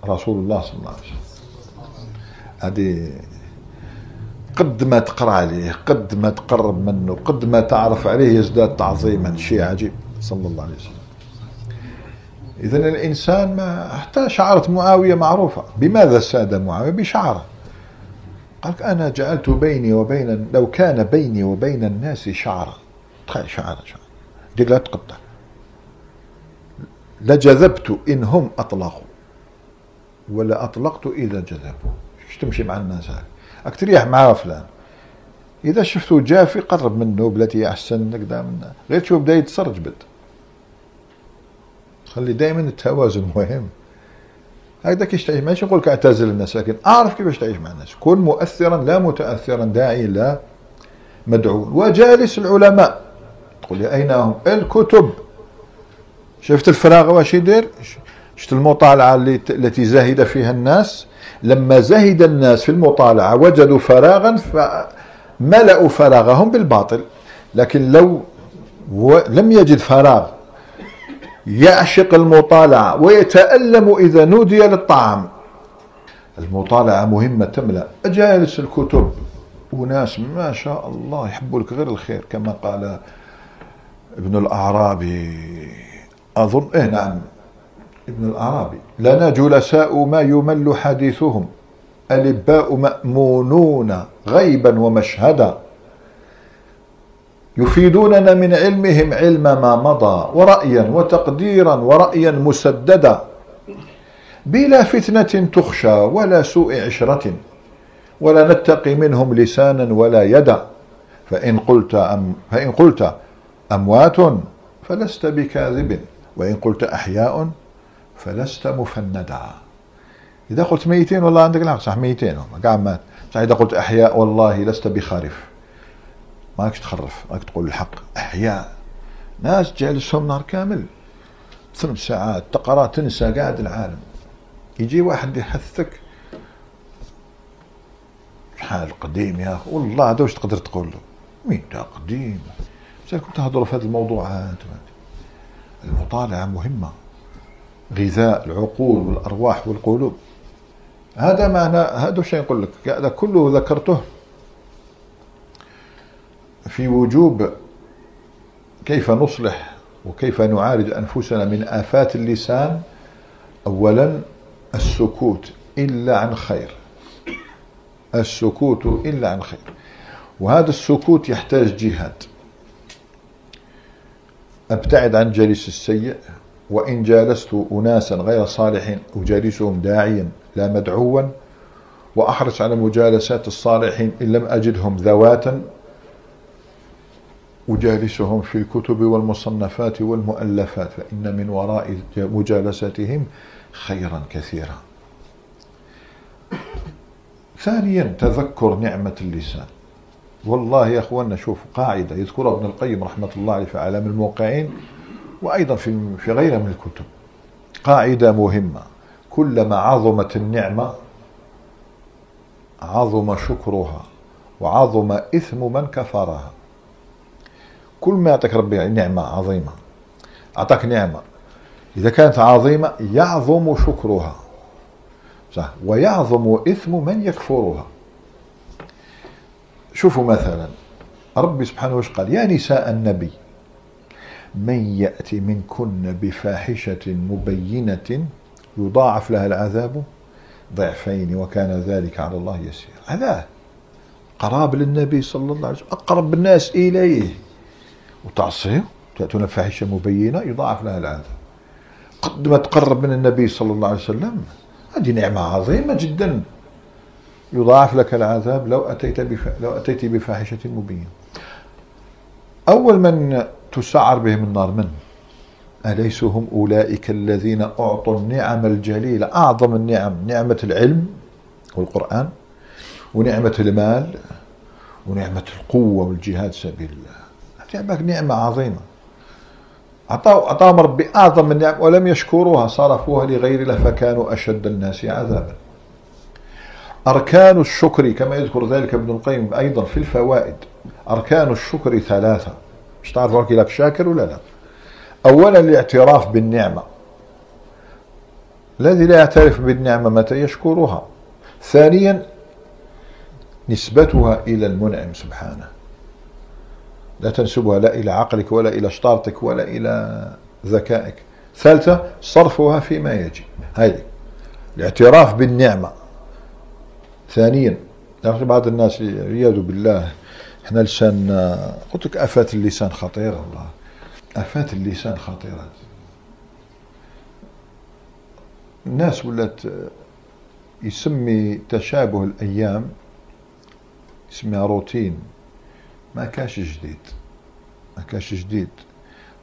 رسول الله صلى الله عليه وسلم هذه قد ما تقرا عليه قد ما تقرب منه قد ما تعرف عليه يزداد تعظيما شيء عجيب صلى الله عليه وسلم إذا الإنسان ما حتى شعرة معاوية معروفة بماذا ساد معاوية بشعرة قال أنا جعلت بيني وبين لو كان بيني وبين الناس شعرة تخيل شعرة شعرة ديك لا تقطع لجذبت إن هم أطلقوا ولا أطلقت إذا جذبوا شو تمشي مع الناس هاك راك تريح مع فلان إذا شفته جافي قرب منه بلاتي أحسن كذا غير تشوف بدا بده خلي دائما التوازن مهم هكذا كيش تعيش ماشي نقول لك اعتزل الناس لكن اعرف كيفاش تعيش مع الناس كن مؤثرا لا متاثرا داعي لا مدعو وجالس العلماء تقول يا اين هم الكتب شفت الفراغ واش يدير شفت المطالعه التي زهد فيها الناس لما زهد الناس في المطالعه وجدوا فراغا فملأوا فراغهم بالباطل لكن لو لم يجد فراغ يعشق المطالعة ويتألم إذا نودي للطعام المطالعة مهمة تملأ أجالس الكتب وناس ما شاء الله يحبوا لك غير الخير كما قال ابن الأعرابي أظن إيه نعم ابن الأعرابي لنا جلساء ما يمل حديثهم ألباء مأمونون غيبا ومشهدا يفيدوننا من علمهم علم ما مضى ورأيا وتقديرا ورأيا مسددا بلا فتنة تخشى ولا سوء عشرة ولا نتقي منهم لسانا ولا يدا فإن قلت أم فإن قلت أموات فلست بكاذب وإن قلت أحياء فلست مفندا إذا قلت ميتين والله عندك العقل صح ميتين هم قاع مات صح إذا قلت أحياء والله لست بخارف ماكش تخرف راك تقول الحق احياء ناس جالسهم نهار كامل ثلاث ساعات تقرا تنسى قاعد العالم يجي واحد يحثك شحال قديم يا اخي والله هذا واش تقدر تقول له مين دا قديم سالكم تهضروا في هذه الموضوعات المطالعه مهمه غذاء العقول والارواح والقلوب هذا معنى هذا واش نقول لك هذا كله ذكرته في وجوب كيف نصلح وكيف نعالج أنفسنا من آفات اللسان أولا السكوت إلا عن خير السكوت إلا عن خير وهذا السكوت يحتاج جهاد أبتعد عن جليس السيء وإن جالست أناسا غير صالحين أجالسهم داعيا لا مدعوا وأحرص على مجالسات الصالحين إن لم أجدهم ذواتا أجالسهم في الكتب والمصنفات والمؤلفات فإن من وراء مجالستهم خيرا كثيرا ثانيا تذكر نعمة اللسان والله يا أخوانا شوف قاعدة يذكرها ابن القيم رحمة الله عليه في عالم الموقعين وأيضا في, في من الكتب قاعدة مهمة كلما عظمت النعمة عظم شكرها وعظم إثم من كفرها كل ما يعطيك ربي يعني نعمة عظيمة أعطاك نعمة إذا كانت عظيمة يعظم شكرها صح ويعظم إثم من يكفرها شوفوا مثلا ربي سبحانه وش قال يا نساء النبي من يأتي منكن بفاحشة مبينة يضاعف لها العذاب ضعفين وكان ذلك على الله يسير هذا قراب للنبي صلى الله عليه وسلم أقرب الناس إليه وتعصيه تأتون فاحشة مبينة يضاعف لها العذاب قد ما تقرب من النبي صلى الله عليه وسلم هذه نعمة عظيمة جدا يضاعف لك العذاب لو أتيت لو أتيت بفاحشة مبينة أول من تسعر بهم النار من؟ أليس هم أولئك الذين أعطوا النعم الجليلة أعظم النعم نعمة العلم والقرآن ونعمة المال ونعمة القوة والجهاد سبيل الله جابك نعمة عظيمة أعطاه أعطاهم ربي أعظم النعم ولم يشكروها صرفوها لغير الله فكانوا أشد الناس عذابا أركان الشكر كما يذكر ذلك ابن القيم أيضا في الفوائد أركان الشكر ثلاثة مش تعرف راك شاكر ولا لا أولا الاعتراف بالنعمة الذي لا يعترف بالنعمة متى يشكرها ثانيا نسبتها إلى المنعم سبحانه لا تنسبها لا إلى عقلك ولا إلى شطارتك ولا إلى ذكائك ثالثة صرفها فيما يجب هذه الاعتراف بالنعمة ثانيا بعض الناس عياذ بالله احنا لساننا قلت لك آفات اللسان خطيرة والله آفات اللسان خطيرة الناس ولات يسمي تشابه الأيام يسميها روتين ما كاش جديد ما كاش جديد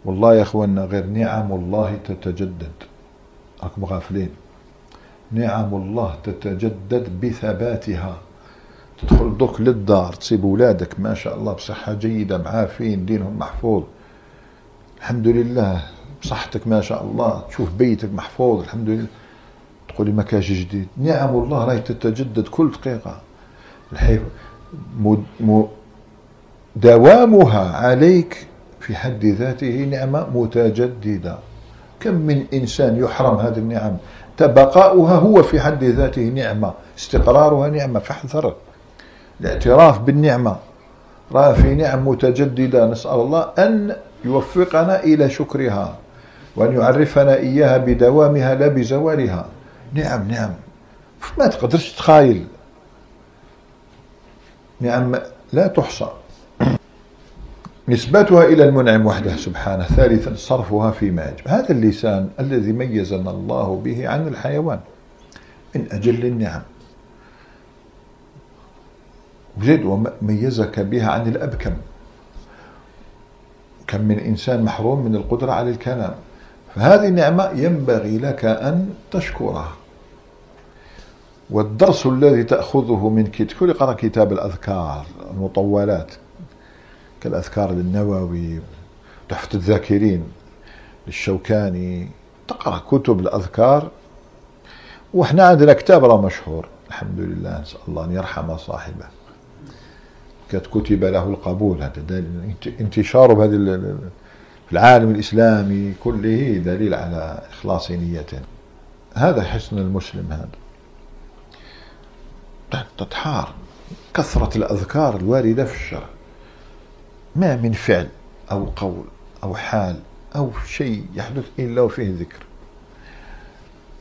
والله يا اخوانا غير نعم الله تتجدد راكم غافلين نعم الله تتجدد بثباتها تدخل دوك للدار تسيب ولادك ما شاء الله بصحة جيدة معافين دينهم محفوظ الحمد لله بصحتك ما شاء الله تشوف بيتك محفوظ الحمد لله تقولي ما كاش جديد نعم الله راهي تتجدد كل دقيقة الحيف دوامها عليك في حد ذاته نعمة متجددة كم من إنسان يحرم هذه النعم تبقاؤها هو في حد ذاته نعمة استقرارها نعمة فاحذر الاعتراف بالنعمة راه في نعم متجددة نسأل الله أن يوفقنا إلى شكرها وأن يعرفنا إياها بدوامها لا بزوالها نعم نعم ما تقدرش تخايل نعم لا تحصى نسبتها إلى المنعم وحده سبحانه ثالثا صرفها في ماج هذا اللسان الذي ميزنا الله به عن الحيوان من أجل النعم وزيد وميزك بها عن الأبكم كم من إنسان محروم من القدرة على الكلام فهذه النعمة ينبغي لك أن تشكرها والدرس الذي تأخذه من كتاب قرأ كتاب الأذكار المطولات كالأذكار للنووي تحفة الذاكرين للشوكاني تقرأ كتب الأذكار وإحنا عندنا كتاب راه مشهور الحمد لله نسأل الله أن يرحم صاحبه قد كتب له القبول هذا انتشاره بهذه في العالم الإسلامي كله دليل على إخلاص نيته هذا حسن المسلم هذا تتحار كثرة الأذكار الواردة في الشرع ما من فعل أو قول أو حال أو شيء يحدث إلا وفيه ذكر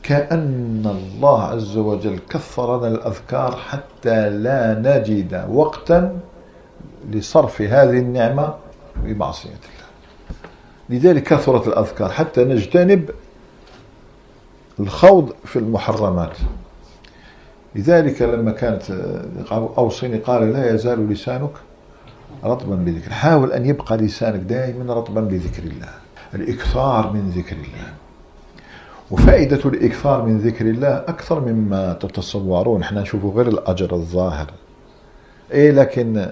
كأن الله عز وجل كثرنا الأذكار حتى لا نجد وقتا لصرف هذه النعمة بمعصية الله لذلك كثرت الأذكار حتى نجتنب الخوض في المحرمات لذلك لما كانت أوصيني قال لا يزال لسانك رطبا بذكر حاول أن يبقى لسانك دائما رطبا بذكر الله الإكثار من ذكر الله وفائدة الإكثار من ذكر الله أكثر مما تتصورون حنا نشوفوا غير الأجر الظاهر إيه لكن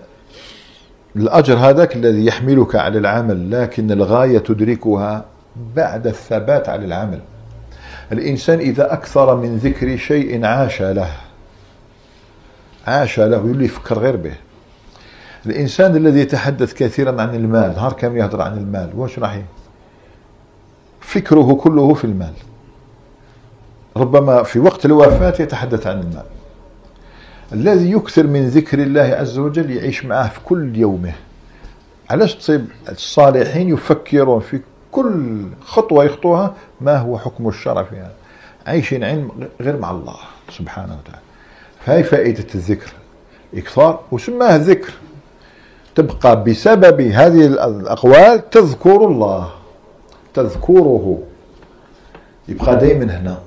الأجر هذاك الذي يحملك على العمل لكن الغاية تدركها بعد الثبات على العمل الإنسان إذا أكثر من ذكر شيء عاش له عاش له يلي يفكر غير به الانسان الذي يتحدث كثيرا عن المال نهار كامل يهضر عن المال واش راح فكره كله في المال ربما في وقت الوفاه يتحدث عن المال الذي يكثر من ذكر الله عز وجل يعيش معه في كل يومه علاش تصيب الصالحين يفكرون في كل خطوة يخطوها ما هو حكم الشرع فيها يعني عايشين علم غير مع الله سبحانه وتعالى فهي فائدة الذكر إكثار وسماه الذكر تبقى بسبب هذه الأقوال تذكر الله تذكره يبقى دائما هنا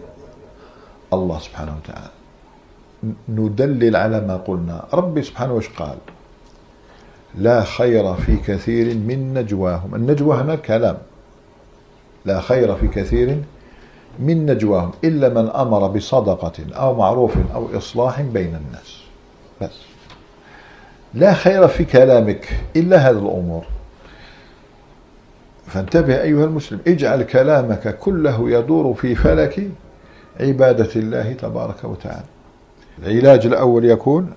الله سبحانه وتعالى ندلل على ما قلنا ربي سبحانه واش قال لا خير في كثير من نجواهم النجوى هنا كلام لا خير في كثير من نجواهم إلا من أمر بصدقة أو معروف أو إصلاح بين الناس بس لا خير في كلامك إلا هذه الأمور فانتبه أيها المسلم اجعل كلامك كله يدور في فلك عبادة الله تبارك وتعالى العلاج الأول يكون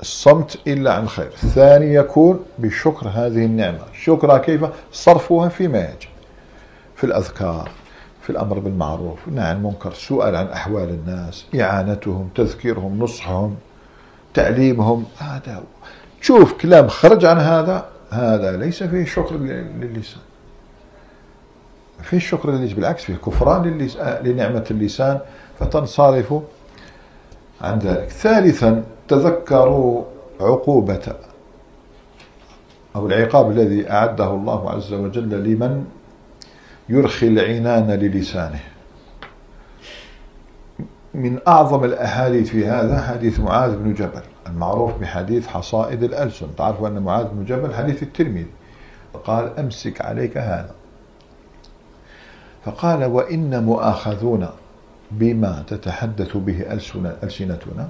الصمت إلا عن خير الثاني يكون بشكر هذه النعمة شكرها كيف صرفها فيما يجب في الأذكار في الأمر بالمعروف نعم المنكر السؤال عن أحوال الناس إعانتهم تذكيرهم نصحهم تعليمهم هذا هو تشوف كلام خرج عن هذا هذا ليس فيه شكر للسان فيه شكر للسان بالعكس فيه كفران آه، لنعمة اللسان فتنصرف عن ذلك ثالثا تذكروا عقوبة أو العقاب الذي أعده الله عز وجل لمن يرخي العنان للسانه من أعظم الأحاديث في هذا حديث معاذ بن جبل المعروف بحديث حصائد الألسن تعرفوا أن معاذ بن جبل حديث الترمذي قال أمسك عليك هذا فقال وإن مؤاخذون بما تتحدث به ألسنتنا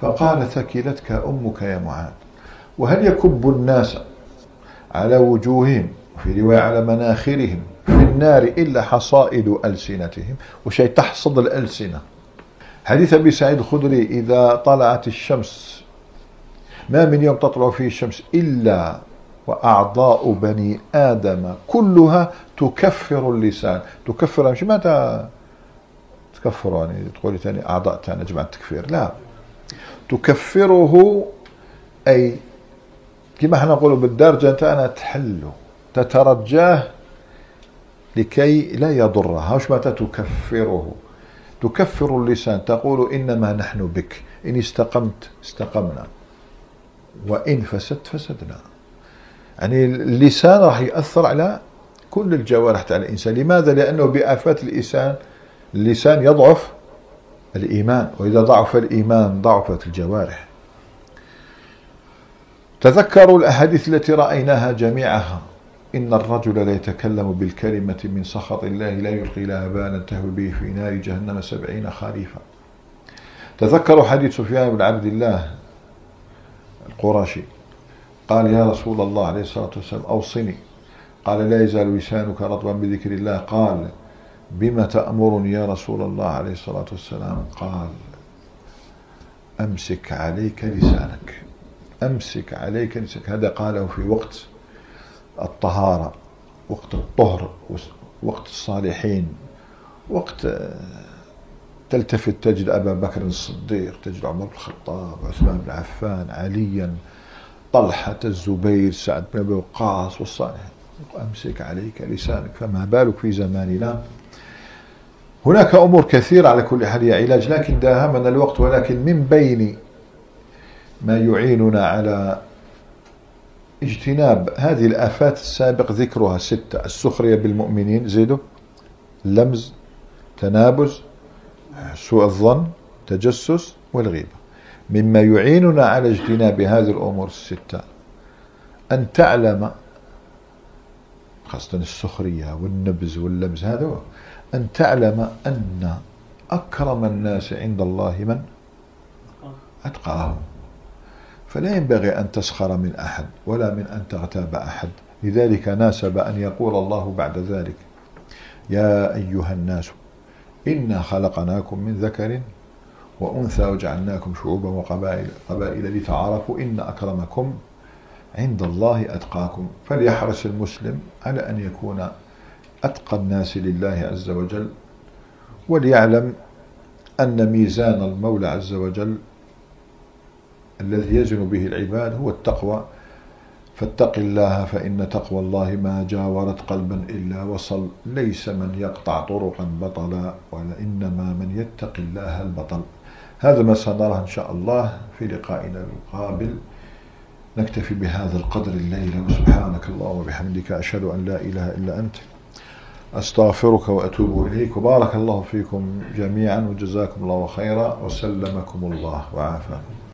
فقال ثكلتك أمك يا معاذ وهل يكب الناس على وجوههم وفي رواية على مناخرهم في النار إلا حصائد ألسنتهم وشيء تحصد الألسنة حديث أبي سعيد الخدري إذا طلعت الشمس ما من يوم تطلع فيه الشمس إلا وأعضاء بني آدم كلها تكفر اللسان تكفر مش معناتها تكفر يعني تقول ثاني أعضاء ثاني جمع التكفير لا تكفره أي كما احنا نقولوا بالدرجة تاعنا تحله تترجاه لكي لا يضرها واش معناتها تكفره تكفر اللسان تقول إنما نحن بك إن استقمت استقمنا وإن فسدت فسدنا يعني اللسان راح يأثر على كل الجوارح تاع الإنسان لماذا؟ لأنه بآفات اللسان اللسان يضعف الإيمان وإذا ضعف الإيمان ضعفت الجوارح تذكروا الأحاديث التي رأيناها جميعها إن الرجل لا يتكلم بالكلمة من سخط الله لا يلقي لها بالا تهوي به في نار جهنم سبعين خريفا تذكروا حديث سفيان بن عبد الله القرشي قال يا رسول الله عليه الصلاة والسلام أوصني قال لا يزال لسانك رطبا بذكر الله قال بما تأمرني يا رسول الله عليه الصلاة والسلام قال أمسك عليك لسانك أمسك عليك لسانك هذا قاله في وقت الطهارة وقت الطهر وقت الصالحين وقت آه، تلتفت تجد أبا بكر الصديق تجد عمر بن الخطاب عثمان بن عفان عليا طلحة الزبير سعد بن أبي وقاص والصالحين أمسك عليك لسانك فما بالك في زماننا هناك أمور كثيرة على كل حال هي علاج لكن داهمنا الوقت ولكن من بين ما يعيننا على اجتناب هذه الآفات السابق ذكرها ستة السخرية بالمؤمنين زيدوا لمز تنابز سوء الظن تجسس والغيبة مما يعيننا على اجتناب هذه الأمور الستة أن تعلم خاصة السخرية والنبز واللمز هذا هو أن تعلم أن أكرم الناس عند الله من أتقاهم فلا ينبغي أن تسخر من أحد ولا من أن تغتاب أحد لذلك ناسب أن يقول الله بعد ذلك يا أيها الناس إنا خلقناكم من ذكر وأنثى وجعلناكم شعوبا وقبائل قبائل لتعارفوا إن أكرمكم عند الله أتقاكم فليحرص المسلم على أن يكون أتقى الناس لله عز وجل وليعلم أن ميزان المولى عز وجل الذي يزن به العباد هو التقوى فاتق الله فإن تقوى الله ما جاورت قلبا إلا وصل ليس من يقطع طرقا بطلا وإنما من يتق الله البطل هذا ما سنراه إن شاء الله في لقائنا المقابل نكتفي بهذا القدر الليلة سبحانك الله وبحمدك أشهد أن لا إله إلا أنت أستغفرك وأتوب إليك وبارك الله فيكم جميعا وجزاكم الله خيرا وسلمكم الله وعافاكم